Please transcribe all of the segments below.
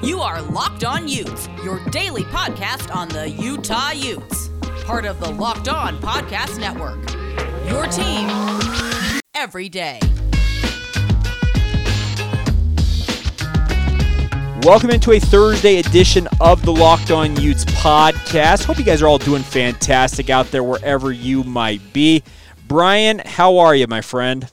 You are Locked On Utes, your daily podcast on the Utah Utes. Part of the Locked On Podcast Network. Your team every day. Welcome into a Thursday edition of the Locked On Utes podcast. Hope you guys are all doing fantastic out there wherever you might be. Brian, how are you, my friend?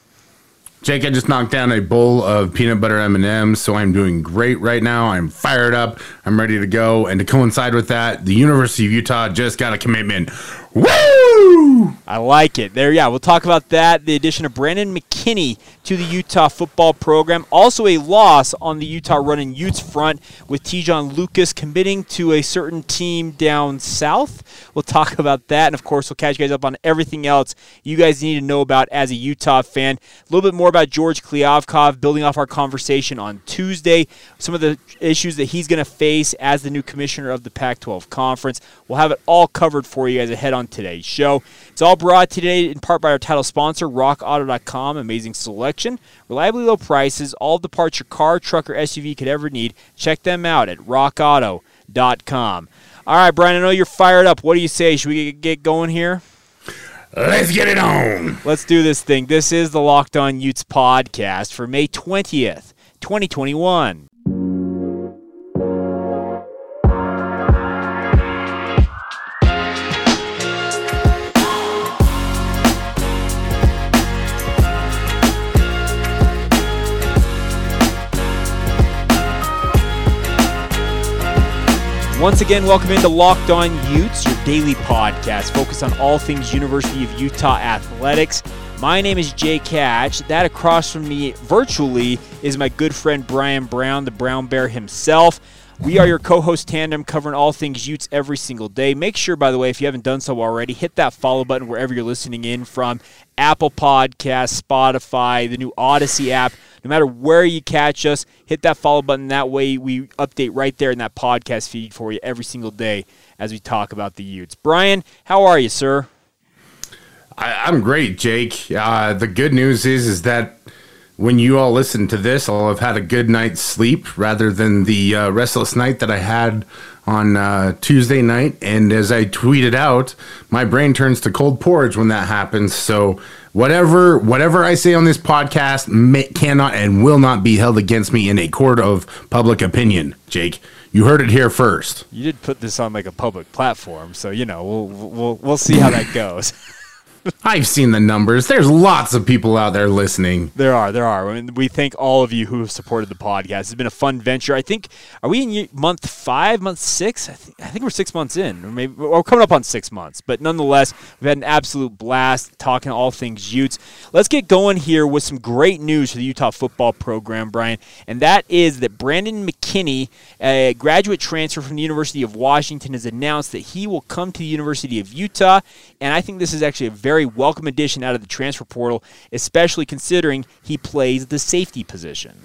Jake, I just knocked down a bowl of peanut butter M&Ms, so I'm doing great right now. I'm fired up. I'm ready to go. And to coincide with that, the University of Utah just got a commitment. Woo! I like it. There, yeah, we'll talk about that. The addition of Brandon McKinney to the Utah football program. Also, a loss on the Utah running Utes front with Te'Jon Lucas committing to a certain team down south. We'll talk about that. And of course, we'll catch you guys up on everything else you guys need to know about as a Utah fan. A little bit more about George Kliavkoff, building off our conversation on Tuesday, some of the issues that he's going to face as the new commissioner of the Pac 12 conference. We'll have it all covered for you guys ahead on today's show. It's all brought today in part by our title sponsor, RockAuto.com. Amazing selection, reliably low prices, all the parts your car, truck, or SUV could ever need. Check them out at RockAuto.com. All right, Brian, I know you're fired up. What do you say? Should we get going here? Let's get it on. Let's do this thing. This is the Locked On Utes podcast for May 20th, 2021. Once again, welcome into Locked On Utes, your daily podcast focused on all things University of Utah athletics. My name is Jay Hatch. That across from me virtually is my good friend Brian Brown, the Brown Bear himself. We are your co host tandem covering all things Utes every single day. Make sure, by the way, if you haven't done so already, hit that follow button wherever you're listening in from Apple Podcasts, Spotify, the new Odyssey app. No matter where you catch us, hit that follow button. That way, we update right there in that podcast feed for you every single day as we talk about the Utes. Brian, how are you, sir? I, am great, Jake. Uh, the good news is, is that when you all listen to this, I'll have had a good night's sleep rather than the uh, restless night that I had on uh, Tuesday night. And as I tweeted out, my brain turns to cold porridge when that happens. So whatever whatever I say on this podcast may, cannot and will not be held against me in a court of public opinion. Jake, you heard it here first. You did put this on like a public platform, so you know we'll we'll we'll see how that goes. I've seen the numbers. There's lots of people out there listening. There are, there are. I mean, we thank all of you who have supported the podcast. It's been a fun venture. I think, are we in month five, month six? I think, I think we're six months in, or maybe we're coming up on six months. But nonetheless, we've had an absolute blast talking all things Utes. Let's get going here with some great news for the Utah football program, Brian, and that is that Brandon McKinney, a graduate transfer from the University of Washington, has announced that he will come to the University of Utah. And I think this is actually a very very welcome addition out of the transfer portal, especially considering he plays the safety position.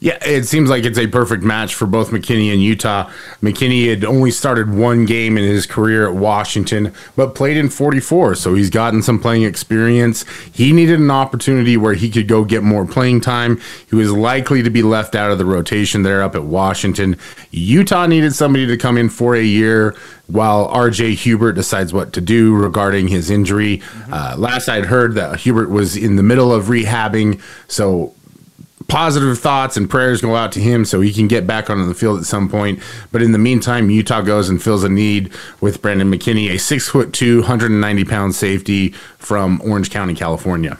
Yeah, it seems like it's a perfect match for both McKinney and Utah. McKinney had only started one game in his career at Washington, but played in 44, so he's gotten some playing experience. He needed an opportunity where he could go get more playing time. He was likely to be left out of the rotation there up at Washington. Utah needed somebody to come in for a year while RJ Hubert decides what to do regarding his injury. Mm-hmm. Uh, last I'd heard that Hubert was in the middle of rehabbing, so positive thoughts and prayers go out to him so he can get back onto the field at some point. But in the meantime, Utah goes and fills a need with Brandon McKinney, a six foot two, 190 pound safety from Orange County, California.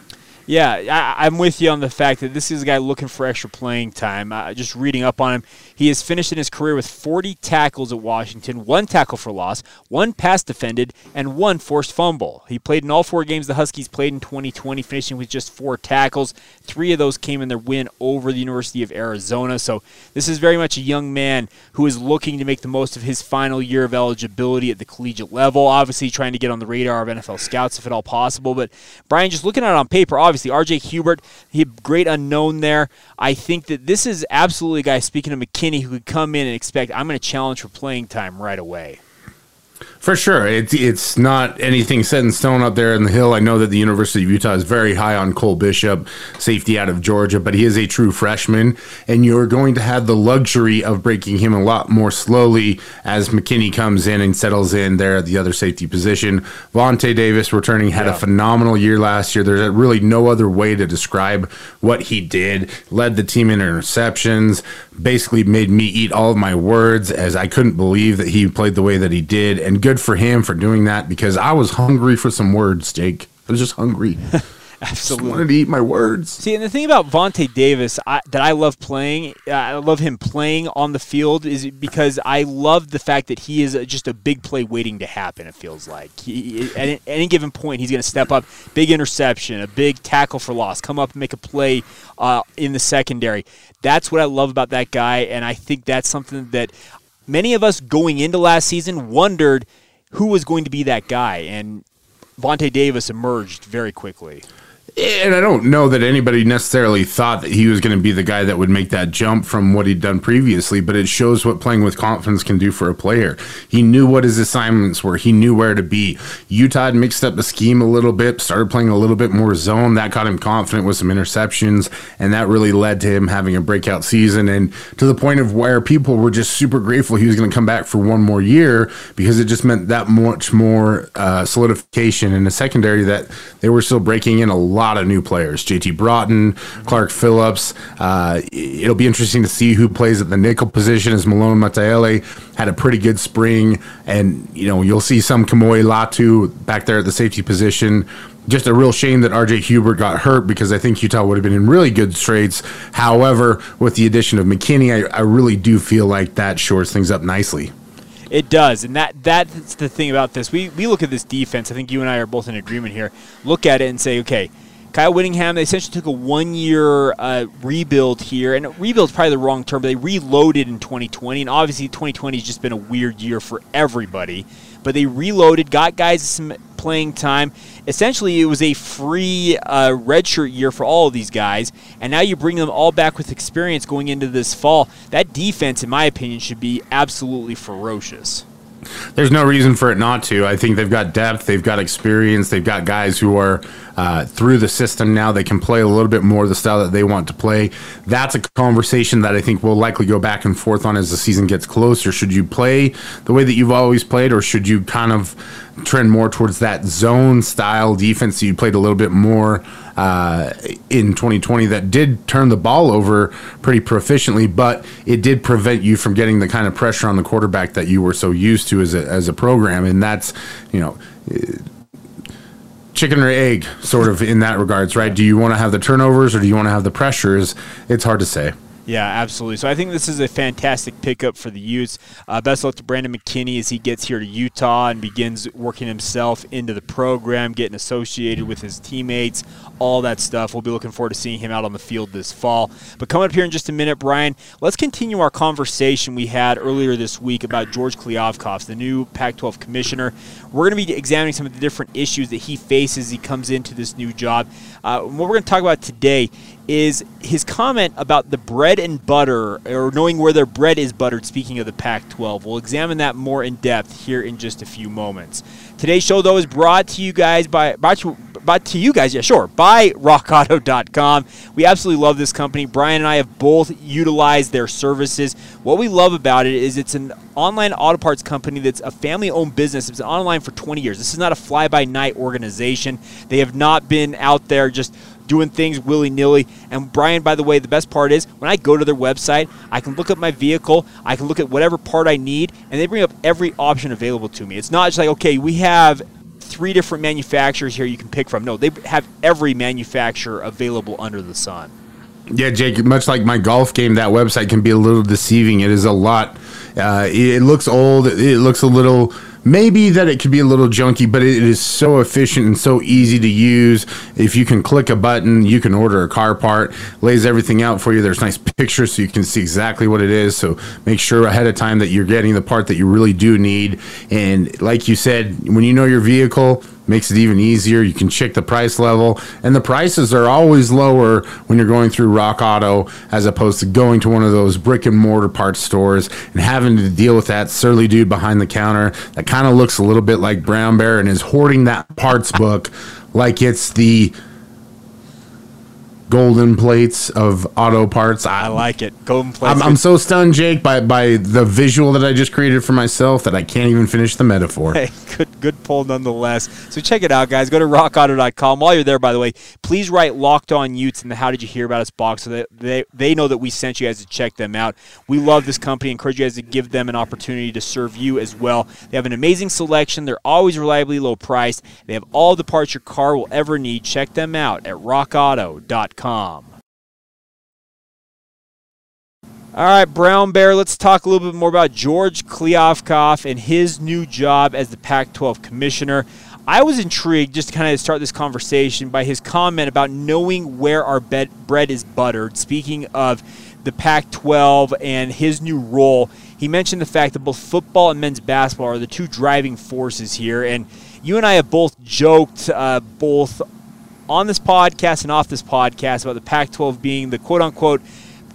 Yeah, I, am with you on the fact that this is a guy looking for extra playing time. Uh, just reading up on him, he has finished in his career with 40 tackles at Washington, one tackle for loss, one pass defended, and one forced fumble. He played in all four games the Huskies played in 2020, finishing with just four tackles. Three of those came in their win over the University of Arizona. So this is very much a young man who is looking to make the most of his final year of eligibility at the collegiate level. Obviously, trying to get on the radar of NFL scouts if at all possible. But Brian, just looking at it on paper, obviously obviously RJ Hubert, he great unknown there. I think that this is absolutely a guy. Speaking of McKinney, who could come in and expect I'm going to challenge for playing time right away. For sure, it's it's not anything set in stone up there in the hill. I know that the University of Utah is very high on Cole Bishop, safety out of Georgia, but he is a true freshman, and you're going to have the luxury of breaking him a lot more slowly as McKinney comes in and settles in there at the other safety position. Vonte Davis returning had yeah. a phenomenal year last year. There's really no other way to describe what he did. Led the team in interceptions, basically made me eat all of my words as I couldn't believe that he played the way that he did, and good for him for doing that because I was hungry for some words, Jake. I was just hungry. Absolutely. Just wanted to eat my words. See, and the thing about Vonte Davis I, that I love playing, uh, I love him playing on the field, is because I love the fact that he is a, just a big play waiting to happen. It feels like he, at any given point, he's going to step up, big interception, a big tackle for loss, come up and make a play uh, in the secondary. That's what I love about that guy, and I think that's something that many of us going into last season wondered who was going to be that guy, and Vonte Davis emerged very quickly and I don't know that anybody necessarily thought that he was going to be the guy that would make that jump from what he'd done previously, but it shows what playing with confidence can do for a player. He knew what his assignments were, he knew where to be. Utah mixed up the scheme a little bit, started playing a little bit more zone. That got him confident with some interceptions, and that really led to him having a breakout season. And to the point of where people were just super grateful he was going to come back for one more year because it just meant that much more uh, solidification in the secondary that they were still breaking in a lot lot of new players. JT Broughton, Clark Phillips. Uh, it'll be interesting to see who plays at the nickel position as Malone Mataele had a pretty good spring. And, you know, you'll see some Kamoi Latu back there at the safety position just a real shame that RJ Hubert got hurt because I think Utah would have been in really good straits. However, with the addition of McKinney, I, I, really do feel like that shores things up nicely. It does, and that that's the thing about this. We we look at this defense. I think you and I are both in agreement here. Look at it and say, okay, Kyle Whittingham, they essentially took a one year uh, rebuild here. And rebuild is probably the wrong term, but they reloaded in 2020. And obviously, 2020 has just been a weird year for everybody. But they reloaded, got guys some playing time. Essentially, it was a free uh, redshirt year for all of these guys. And now you bring them all back with experience going into this fall. That defense, in my opinion, should be absolutely ferocious. There's no reason for it not to. I think they've got depth, they've got experience, they've got guys who are uh, through the system now. They can play a little bit more the style that they want to play. That's a conversation that I think we'll likely go back and forth on as the season gets closer. Should you play the way that you've always played, or should you kind of trend more towards that zone style defense that you played a little bit more uh, in 2020 that did turn the ball over pretty proficiently, but it did prevent you from getting the kind of pressure on the quarterback that you were so used to as a, as a program. And that's, you know, chicken or egg sort of in that regards, right? Do you want to have the turnovers or do you want to have the pressures? It's hard to say. Yeah, absolutely. So I think this is a fantastic pickup for the Utes. Uh, best luck to Brandon McKinney as he gets here to Utah and begins working himself into the program, getting associated with his teammates, all that stuff. We'll be looking forward to seeing him out on the field this fall. But coming up here in just a minute, Brian, let's continue our conversation we had earlier this week about George Kliavkoff, the new Pac 12 commissioner. We're going to be examining some of the different issues that he faces as he comes into this new job. Uh, what we're going to talk about today is his comment about the bread and butter, or knowing where their bread is buttered, speaking of the Pac 12. We'll examine that more in depth here in just a few moments. Today's show, though, is brought to you guys by, brought to, to you guys, yeah, sure, by rockauto.com. We absolutely love this company. Brian and I have both utilized their services. What we love about it is it's an online auto parts company that's a family owned business. It's online for 20 years. This is not a fly by night organization. They have not been out there just doing things willy nilly. And Brian, by the way, the best part is when I go to their website, I can look at my vehicle, I can look at whatever part I need, and they bring up every option available to me. It's not just like, okay, we have three different manufacturers here you can pick from. No, they have every manufacturer available under the sun. Yeah, Jake, much like my golf game, that website can be a little deceiving. It is a lot. Uh, it looks old. It looks a little maybe that it could be a little junky, but it is so efficient and so easy to use. If you can click a button, you can order a car part, lays everything out for you. There's nice pictures so you can see exactly what it is. So make sure ahead of time that you're getting the part that you really do need. And like you said, when you know your vehicle, makes it even easier. You can check the price level, and the prices are always lower when you're going through Rock Auto as opposed to going to one of those brick and mortar parts stores and having to deal with that surly dude behind the counter that kind of looks a little bit like Brown Bear and is hoarding that parts book like it's the golden plates of auto parts. I like it. Golden plates. I'm, I'm so stunned, Jake, by by the visual that I just created for myself that I can't even finish the metaphor. Hey, good good pull nonetheless. So check it out, guys. Go to rockauto.com. While you're there, by the way, please write Locked On Utes in the How Did You Hear About Us box so that they, they know that we sent you guys to check them out. We love this company. Encourage you guys to give them an opportunity to serve you as well. They have an amazing selection. They're always reliably low priced. They have all the parts your car will ever need. Check them out at rockauto.com. All right, Brown Bear, let's talk a little bit more about George Kliavkoff and his new job as the Pac 12 commissioner. I was intrigued just to kind of start this conversation by his comment about knowing where our bread is buttered. Speaking of the Pac 12 and his new role, he mentioned the fact that both football and men's basketball are the two driving forces here. And you and I have both joked uh, both on this podcast and off this podcast about the Pac 12 being the quote unquote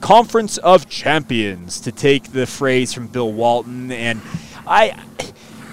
conference of champions, to take the phrase from Bill Walton. And I.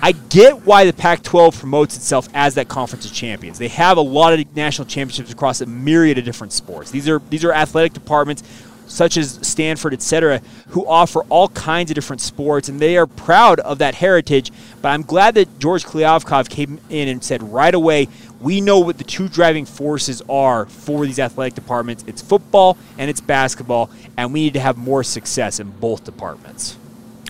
I get why the Pac 12 promotes itself as that conference of champions. They have a lot of national championships across a myriad of different sports. These are these are athletic departments such as Stanford, etc., who offer all kinds of different sports, and they are proud of that heritage. But I'm glad that George Kliavkoff came in and said right away, we know what the two driving forces are for these athletic departments. It's football and it's basketball, and we need to have more success in both departments.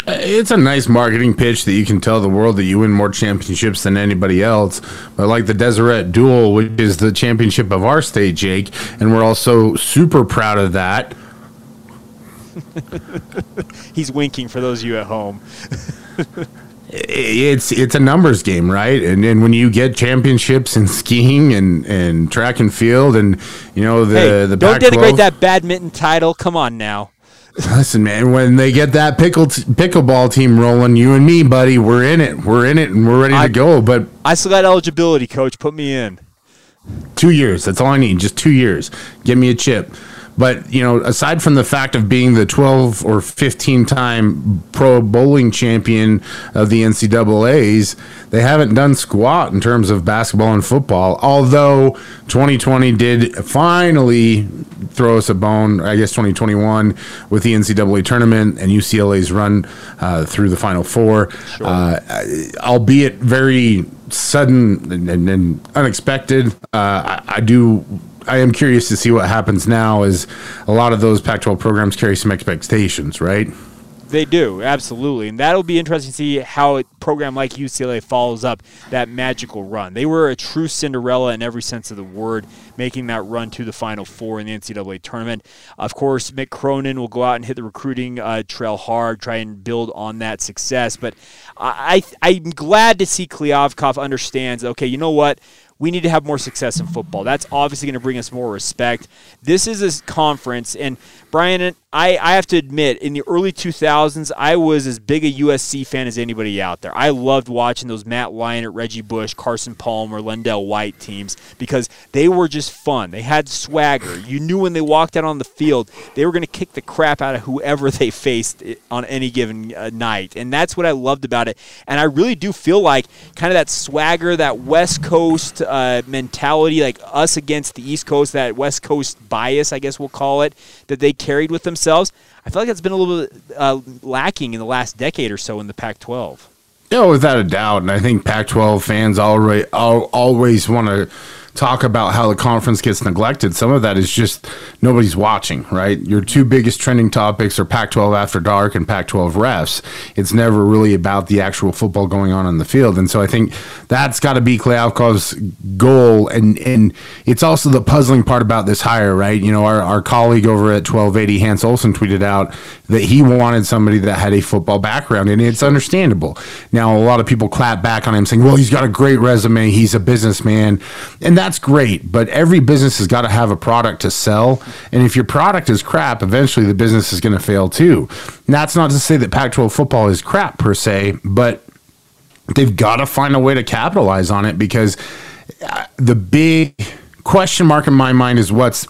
Uh, it's a nice marketing pitch that you can tell the world that you win more championships than anybody else. But like the Deseret Duel, which is the championship of our state, Jake, and we're also super proud of that. He's winking for those of you at home. it's it's a numbers game, right? And and when you get championships in skiing and, and track and field, and you know the hey, the don't denigrate that badminton title. Come on now. Listen, man, when they get that pickle t- pickleball team rolling, you and me, buddy, we're in it. We're in it, and we're ready I, to go. But I still got eligibility, coach. Put me in. Two years. That's all I need. Just two years. Give me a chip. But you know, aside from the fact of being the 12 or 15 time pro bowling champion of the NCAA's, they haven't done squat in terms of basketball and football. Although 2020 did finally throw us a bone. I guess 2021 with the NCAA tournament and UCLA's run uh, through the Final Four, sure. uh, albeit very sudden and, and, and unexpected. Uh, I, I do I am curious to see what happens now as a lot of those Pac-12 programs carry some expectations, right? They do, absolutely. And that'll be interesting to see how a program like UCLA follows up that magical run. They were a true Cinderella in every sense of the word, making that run to the Final Four in the NCAA tournament. Of course, Mick Cronin will go out and hit the recruiting uh, trail hard, try and build on that success. But I, I, I'm glad to see Kliavkoff understands, okay, you know what? We need to have more success in football. That's obviously going to bring us more respect. This is a conference, and Brian, I, I have to admit, in the early 2000s, I was as big a USC fan as anybody out there. I loved watching those Matt Leinart, Reggie Bush, Carson Palmer, LenDale White teams because they were just fun. They had swagger. You knew when they walked out on the field, they were going to kick the crap out of whoever they faced on any given uh, night. And that's what I loved about it. And I really do feel like kind of that swagger, that West Coast uh, mentality, like us against the East Coast, that West Coast bias, I guess we'll call it, that they carried with themselves. I feel like that's been a little bit uh, lacking in the last decade or so in the Pac 12. Yeah, without a doubt. And I think Pac 12 fans already, always want to talk about how the conference gets neglected. Some of that is just nobody's watching, right? Your two biggest trending topics are Pac 12 After Dark and Pac 12 refs. It's never really about the actual football going on in the field. And so I think that's got to be Kliavkoff's goal. And, and it's also the puzzling part about this hire, right? You know, our, our colleague over at 1280, Hans Olsen, tweeted out that he wanted somebody that had a football background, and it's understandable. Now, a lot of people clap back on him saying, well, he's got a great resume, he's a businessman. And that's great, but every business has got to have a product to sell. And if your product is crap, eventually the business is going to fail too. That's not to say that Pac 12 football is crap per se, but they've got to find a way to capitalize on it because uh, the big question mark in my mind is what's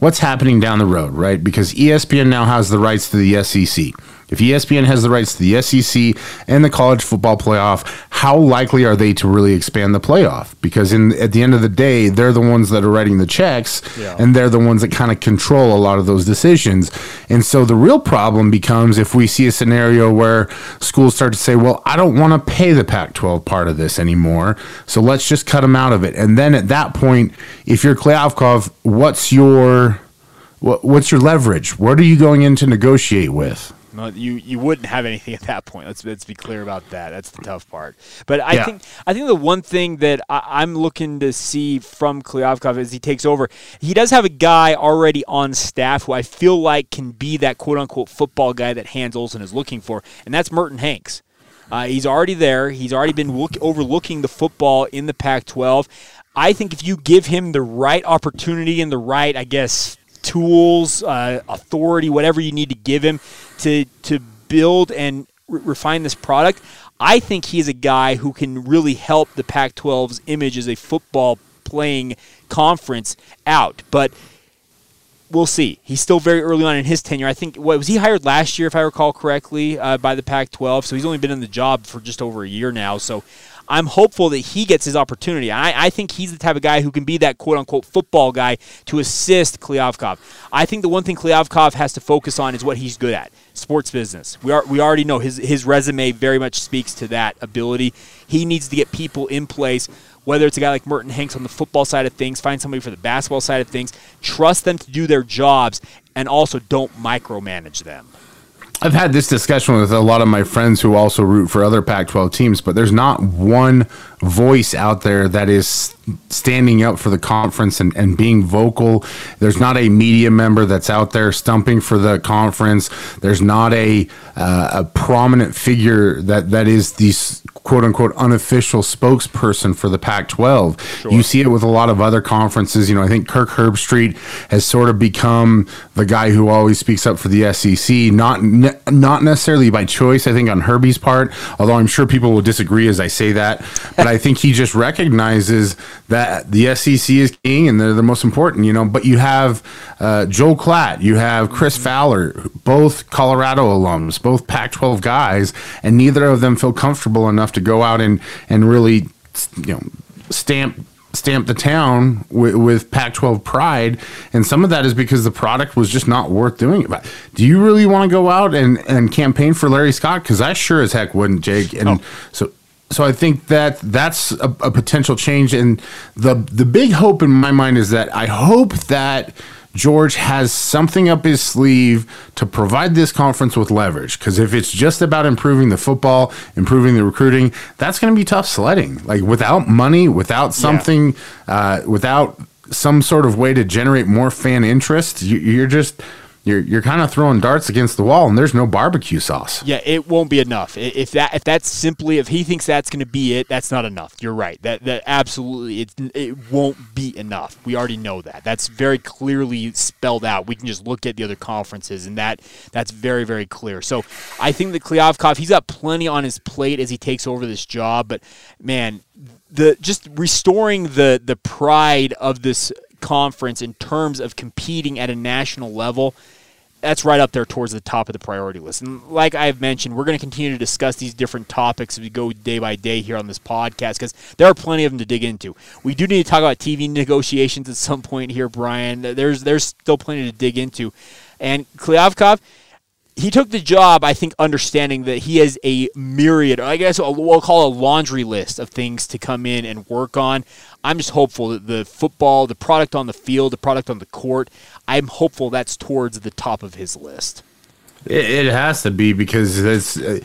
what's happening down the road, right? Because ESPN now has the rights to the SEC. If ESPN has the rights to the SEC and the college football playoff, how likely are they to really expand the playoff? Because in at the end of the day, they're the ones that are writing the checks Yeah. and they're the ones that kind of control a lot of those decisions. And so the real problem becomes if we see a scenario where schools start to say, "Well, I don't want to pay the Pac-12 part of this anymore, so let's just cut them out of it." And then at that point, if you're Kliavkoff, what's your what, what's your leverage? What are you going in to negotiate with? No, you you wouldn't have anything at that point. Let's let's be clear about that. That's the tough part. But I Yeah. think I think the one thing that I, I'm looking to see from Kliavkoff as he takes over, he does have a guy already on staff who I feel like can be that quote unquote football guy that Hans Olsen is looking for, and that's Merton Hanks. Uh, he's already there. He's already been look, overlooking the football in the Pac-12. I think if you give him the right opportunity and the right, I guess, tools, uh, authority, whatever you need to give him to to build and re- refine this product, I think he's a guy who can really help the Pac-12's image as a football playing conference out. But we'll see. He's still very early on in his tenure. I think what was he hired last year, if I recall correctly, uh, by the Pac-12. So he's only been in the job for just over a year now. So I'm hopeful that he gets his opportunity. I, I think he's the type of guy who can be that quote unquote football guy to assist Kliavkoff. I think the one thing Kliavkoff has to focus on is what he's good at. Sports business. We are we already know his his resume very much speaks to that ability. He needs to get people in place whether it's a guy like Merton Hanks on the football side of things, find somebody for the basketball side of things, trust them to do their jobs, and also don't micromanage them. I've had this discussion with a lot of my friends who also root for other Pac 12 teams, but there's not one voice out there that is standing up for the conference and, and being vocal. There's not a media member that's out there stumping for the conference. There's not a, uh, a prominent figure that, that is the s- quote unquote unofficial spokesperson for the Pac 12. You see it with a lot of other conferences. You know, I think Kirk Herbstreit has sort of become the guy who always speaks up for the SEC, not ne- not necessarily by choice, I think, on Herbie's part, although I'm sure people will disagree as I say that. But I think he just recognizes that the SEC is king and they're the most important, you know. But you have uh, Joel Klatt, you have Chris Fowler, both Colorado alums, both Pac 12 guys, and neither of them feel comfortable enough to go out and, and really, you know, stamp stamp the town with, with Pac-12 pride, and some of that is because the product was just not worth doing it. But do you really want to go out and, and campaign for Larry Scott? Because I sure as heck wouldn't, Jake. And oh. so. So I think that that's a, a potential change, and the the big hope in my mind is that I hope that George has something up his sleeve to provide this conference with leverage. Because if it's just about improving the football, improving the recruiting, that's going to be tough sledding. Like without money, without something, uh, without some sort of way to generate more fan interest, you, you're just you're you're kind of throwing darts against the wall, and there's no barbecue sauce. Yeah, it won't be enough. If that if that's simply if he thinks that's going to be it, that's not enough. You're right. That that absolutely it it won't be enough. We already know that. That's very clearly spelled out. We can just look at the other conferences and that that's very very clear. So, I think that Kliavkoff, he's got plenty on his plate as he takes over this job, but man, the just restoring the the pride of this conference in terms of competing at a national level that's right up there towards the top of the priority list. And like I've mentioned, we're going to continue to discuss these different topics as we go day by day here on this podcast because there are plenty of them to dig into. We do need to talk about TV negotiations at some point here, Brian. There's there's still plenty to dig into. And Kliavkoff, he took the job, I think, understanding that he has a myriad, I guess we'll call a laundry list of things to come in and work on. I'm just hopeful that the football, the product on the field, the product on the court, I'm hopeful that's towards the top of his list. It, has to be because it's uh,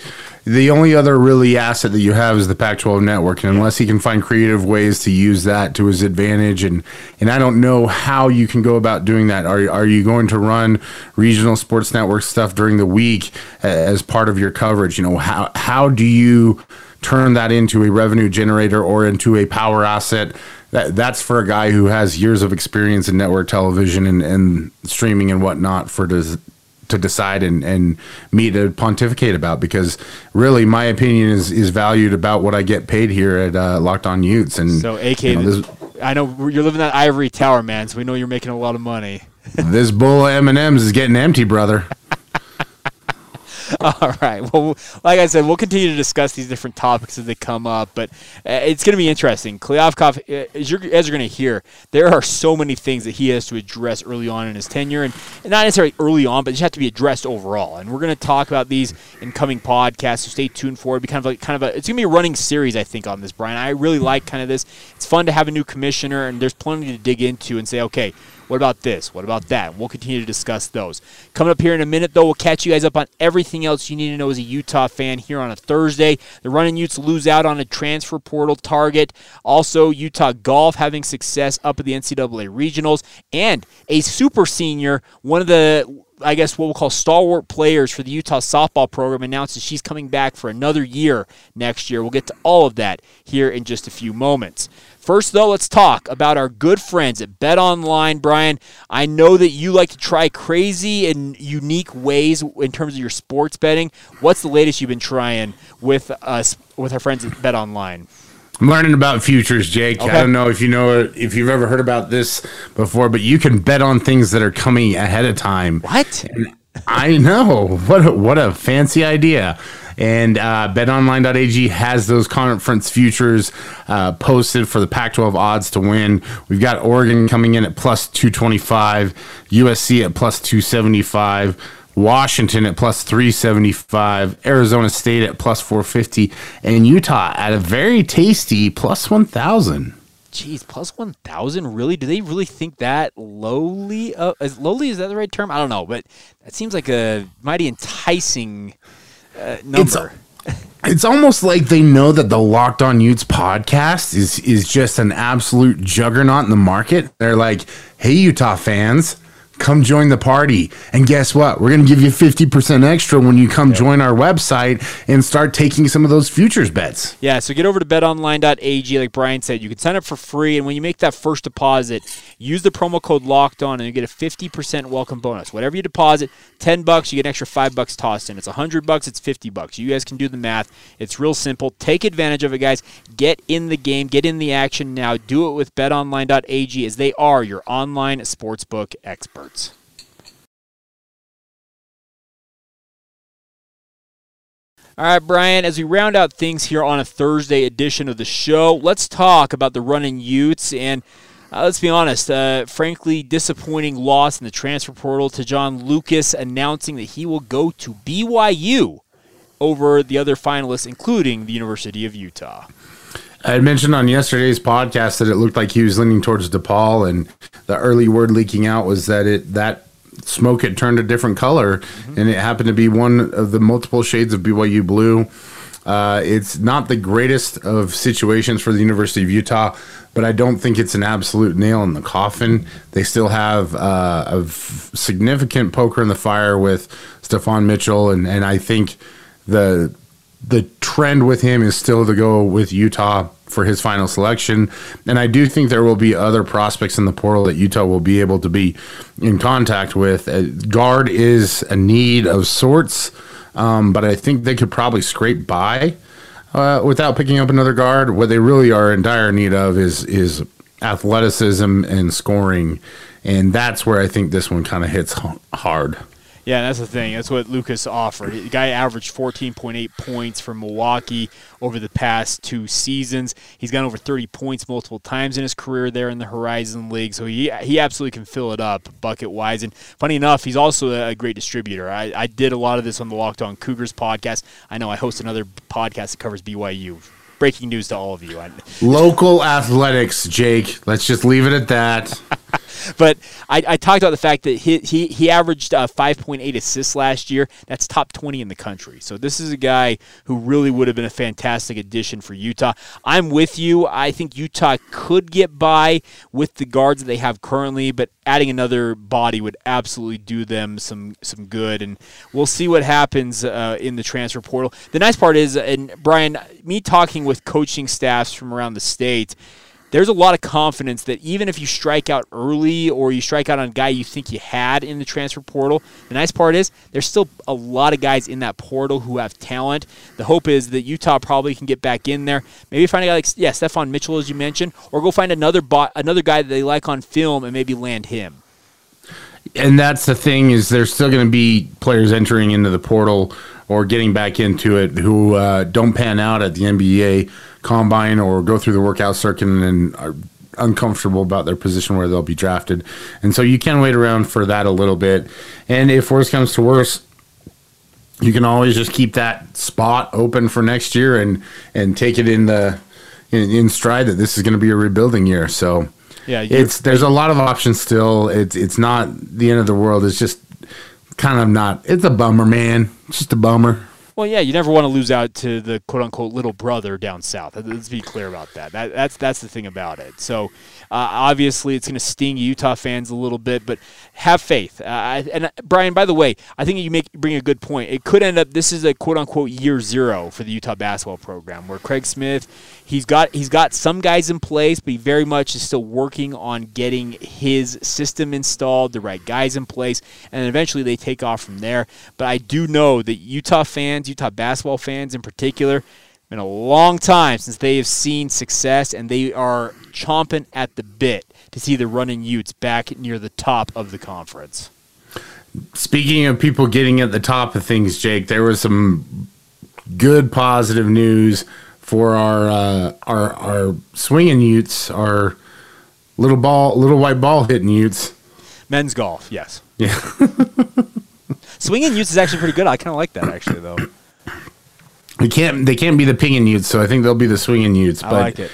the only other really asset that you have is the Pac-12 network, and unless he can find creative ways to use that to his advantage, and and I don't know how you can go about doing that. Are are you going to run regional sports network stuff during the week as part of your coverage? You know how how do you turn that into a revenue generator or into a power asset? That, that's for a guy who has years of experience in network television and, and streaming and whatnot for des- to decide and, and me to pontificate about because really my opinion is is valued about what I get paid here at uh, Locked On Utes and So, AK, you know, this- I know you're living that ivory tower, man. So we know you're making a lot of money. this bowl of M and M's is getting empty, brother. All right. Well, like I said, we'll continue to discuss these different topics as they come up, but uh, it's going to be interesting. Kliavkoff, uh, as you're, as you're going to hear, there are so many things that he has to address early on in his tenure, and, and not necessarily early on, but just have to be addressed overall. And we're going to talk about these in coming podcasts, so stay tuned for it. Be kind of like kind of a, it's going to be a running series, I think, on this, Brian. I really like kind of this. It's fun to have a new commissioner, and there's plenty to dig into and say, okay what about this? What about that? We'll continue to discuss those. Coming up here in a minute, though, we'll catch you guys up on everything else you need to know as a Utah fan here on a Thursday. The running Utes lose out on a transfer portal target. Also, Utah golf having success up at the NCAA regionals, and a super senior, one of the I guess what we'll call stalwart players for the Utah softball program announces she's coming back for another year next year. We'll get to all of that here in just a few moments. First, though, let's talk about our good friends at Bet Online. Brian, I know that you like to try crazy and unique ways in terms of your sports betting. What's the latest you've been trying with us with our friends at Bet Online? I'm learning about futures, Jake. Okay. I don't know if you know if you've ever heard about this before, but you can bet on things that are coming ahead of time. What? And I know. What a, what a fancy idea. And uh, betonline.ag has those conference futures uh, posted for the Pac 12 odds to win. We've got Oregon coming in at plus 225, USC at plus 275. Washington at plus 375, Arizona State at plus 450, and Utah at a very tasty plus 1,000. Jeez, plus 1,000? Really? Do they really think that lowly? Uh, is lowly, is that the right term? I don't know, but that seems like a mighty enticing uh, number. It's, it's almost like they know that the Locked On Utes podcast is is just an absolute juggernaut in the market. They're like, "Hey, Utah fans." Come join the party. And guess what? We're going to give you 50% extra when you come join our website and start taking some of those futures bets. Yeah, so get over to betonline.ag like Brian said. You can sign up for free and when you make that first deposit, use the promo code locked on and you get a 50% welcome bonus. Whatever you deposit, 10 bucks, you get an extra 5 bucks tossed in. It's 100 bucks, it's 50 bucks. You guys can do the math. It's real simple. Take advantage of it, guys. Get in the game, get in the action now. Do it with betonline.ag as they are your online sportsbook experts. All right, Brian, as we round out things here on a Thursday edition of the show, let's talk about the running Utes. And uh, let's be honest, uh, frankly, disappointing loss in the transfer portal Te'Jon Lucas announcing that he will go to BYU over the other finalists, including the University of Utah. I had mentioned on yesterday's podcast that it looked like he was leaning towards DePaul, and the early word leaking out was that it that smoke had turned a different color, mm-hmm. and it happened to be one of the multiple shades of BYU blue. Uh, it's not the greatest of situations for the University of Utah, but I don't think it's an absolute nail in the coffin. They still have uh, a f- significant poker in the fire with Stephon Mitchell, and, and I think the the trend with him is still to go with Utah for his final selection. And I do think there will be other prospects in the portal that Utah will be able to be in contact with. Uh, guard is a need of sorts, um, but I think they could probably scrape by uh, without picking up another guard. What they really are in dire need of is is athleticism and scoring, and that's where I think this one kind of hits hard. Yeah, that's the thing. That's what Lucas offered. The guy averaged 14.8 points for Milwaukee over the past two seasons. He's gone over 30 points multiple times in his career there in the Horizon League, so he he absolutely can fill it up bucket wise. And funny enough, he's also a great distributor. I, I did a lot of this on the Locked On Cougars podcast. I know I host another podcast that covers BYU breaking news to all of you. Local athletics, Jake. Let's just leave it at that. but I, I, talked about the fact that he he, he averaged uh, 5.8 assists last year. That's top 20 in the country. So this is a guy who really would have been a fantastic addition for Utah. I'm with you. I think Utah could get by with the guards that they have currently, but adding another body would absolutely do them some some good. And we'll see what happens uh, in the transfer portal. The nice part is, and Brian, me talking with coaching staffs from around the state there's a lot of confidence that even if you strike out early or you strike out on a guy you think you had in the transfer portal, the nice part is there's still a lot of guys in that portal who have talent. The hope is that Utah probably can get back in there. Maybe find a guy like yeah, Stephon Mitchell as you mentioned, or go find another bot, another guy that they like on film and maybe land him. And that's the thing is there's still going to be players entering into the portal or getting back into it who uh, don't pan out at the NBA combine or go through the workout circuit and are uncomfortable about their position where they'll be drafted. And so you can wait around for that a little bit. And if worse comes to worse, you can always just keep that spot open for next year and and take it in the in, in stride that this is going to be a rebuilding year. So yeah, it's there's a lot of options still. It's it's not the end of the world. It's just kind of not. It's a bummer, man. It's just a bummer. Well, yeah, you never want to lose out to the quote unquote little brother down south. Let's be clear about that. that that's that's the thing about it. So uh, obviously, it's going to sting Utah fans a little bit, but have faith. Uh, and uh, Brian, by the way, I think you make bring a good point. It could end up this is a quote unquote year zero for the Utah basketball program, where Craig Smith he's got he's got some guys in place, but he very much is still working on getting his system installed, the right guys in place, and eventually they take off from there. But I do know that Utah fans, Utah basketball fans in particular, been a long time since they have seen success, and they are chomping at the bit to see the running Utes back near the top of the conference. Speaking of people getting at the top of things, Jake, there was some good positive news for our uh, our our swinging Utes, our little ball, little white ball hitting Utes. Men's golf, yes. Yeah. swinging Utes is actually pretty good. I kind of like that actually, though. They can't they can't be the pinging Utes, so I think they'll be the swinging Utes. I like it.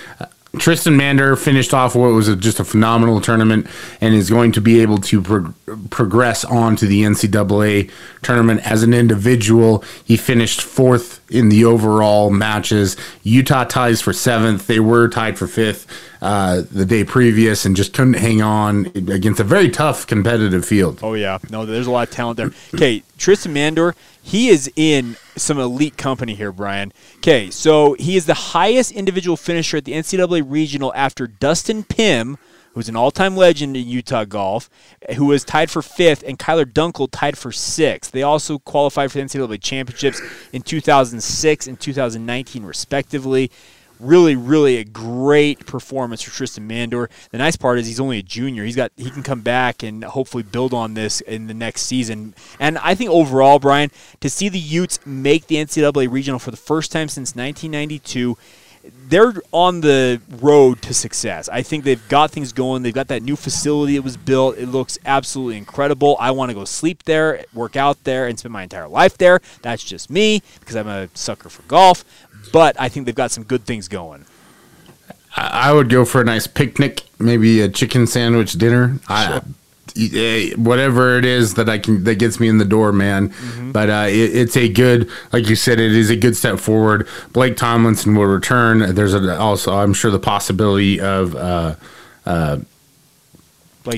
Tristan Mandur finished off what was a, just a phenomenal tournament and is going to be able to pro- progress on to the NCAA tournament as an individual. He finished fourth in the overall matches. Utah ties for seventh. They were tied for fifth uh, the day previous and just couldn't hang on against a very tough competitive field. Oh, yeah. No, there's a lot of talent there. Okay, Tristan Mandur, he is in some elite company here, Brian. Okay, so he is the highest individual finisher at the NCAA regional after Dustin Pim, who's an all-time legend in Utah golf, who was tied for fifth, and Kyler Dunkle tied for sixth. They also qualified for the NCAA championships in 2006 and 2019, respectively really, really a great performance for Tristan Mandur. The nice part is he's only a junior. He's got he can come back and hopefully build on this in the next season. And I think overall, Brian, to see the Utes make the NCAA regional for the first time since 1992 they're on the road to success. I think they've got things going. They've got that new facility that was built. It looks absolutely incredible. I want to go sleep there, work out there, and spend my entire life there. That's just me because I'm a sucker for golf but I think they've got some good things going. I would go for a nice picnic, maybe a chicken sandwich dinner. Sure. I, whatever it is that I can that gets me in the door, man. Mm-hmm. But uh, it, it's a good, like you said, it is a good step forward. Blake Tomlinson will return. There's a, also, I'm sure, the possibility of uh, uh,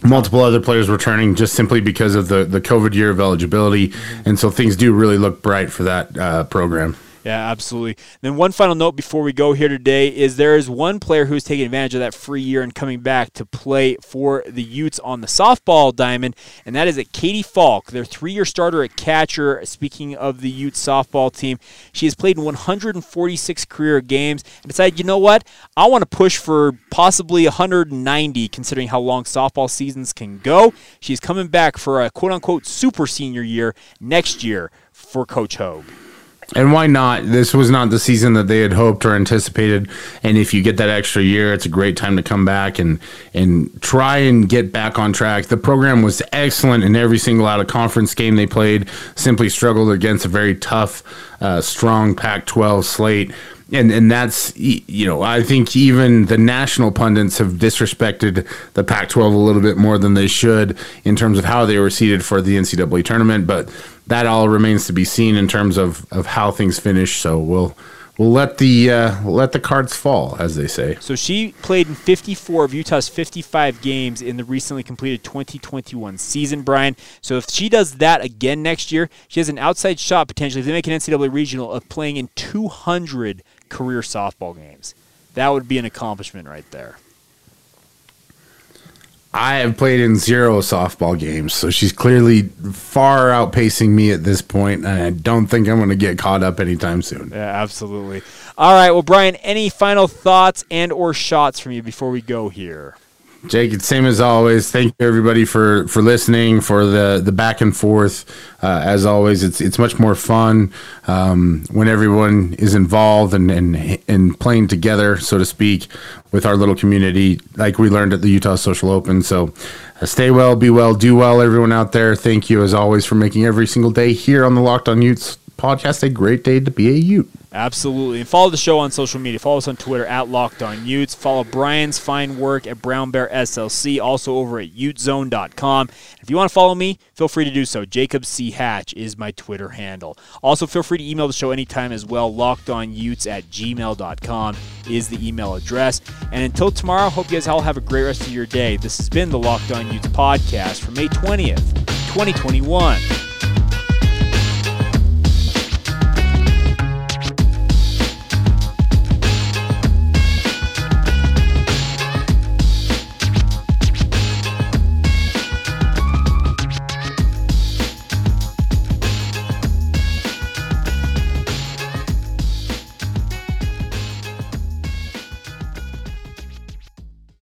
multiple other players returning just simply because of the the COVID year of eligibility, mm-hmm. and so things do really look bright for that uh, program. Yeah, absolutely. Then one final note before we go here today is there is one player who's taking advantage of that free year and coming back to play for the Utes on the softball diamond, and that is at Katie Falk, their three-year starter at catcher. Speaking of the Utes softball team, she has played in 146 career games and decided, you know what, I want to push for possibly 190, considering how long softball seasons can go. She's coming back for a quote-unquote super senior year next year for Coach Hogue. And why not? This was not the season that they had hoped or anticipated. And if you get that extra year, it's a great time to come back and and try and get back on track. The program was excellent in every single out of conference game they played. Simply struggled against a very tough, uh, strong Pac-12 slate and and that's you know I think even the national pundits have disrespected the Pac-12 a little bit more than they should in terms of how they were seated for the NCAA tournament, but that all remains to be seen in terms of of how things finish. So we'll we'll let the uh, let the cards fall, as they say. So she played in 54 of Utah's 55 games in the recently completed 2021 season, Brian. So if she does that again next year, she has an outside shot potentially if they make an NCAA regional of playing in 200 career softball games. That would be an accomplishment right there. I have played in zero softball games, so she's clearly far outpacing me at this point, and I don't think I'm going to get caught up anytime soon. Yeah, absolutely. All right, well, Brian, any final thoughts and or shots from you before we go here? Jake, it's same as always. Thank you everybody for for listening, for the the back and forth. Uh, as always, it's it's much more fun um, when everyone is involved and, and and playing together, so to speak, with our little community, like we learned at the Utah Social Open. So, uh, stay well, be well, do well, everyone out there. Thank you as always for making every single day here on the Locked On Utes podcast a great day to be a Ute. Absolutely. And follow the show on social media. Follow us on Twitter at Locked On Utes. Follow Brian's fine work at Brown Bear SLC, also over at utezone.com. If you want to follow me, feel free to do so. Jacob C. Hatch is my Twitter handle. Also, feel free to email the show anytime as well. LockedOnUtes at gmail.com is the email address. And until tomorrow, hope you guys all have a great rest of your day. This has been the Locked On Utes podcast for May 20th, 2021.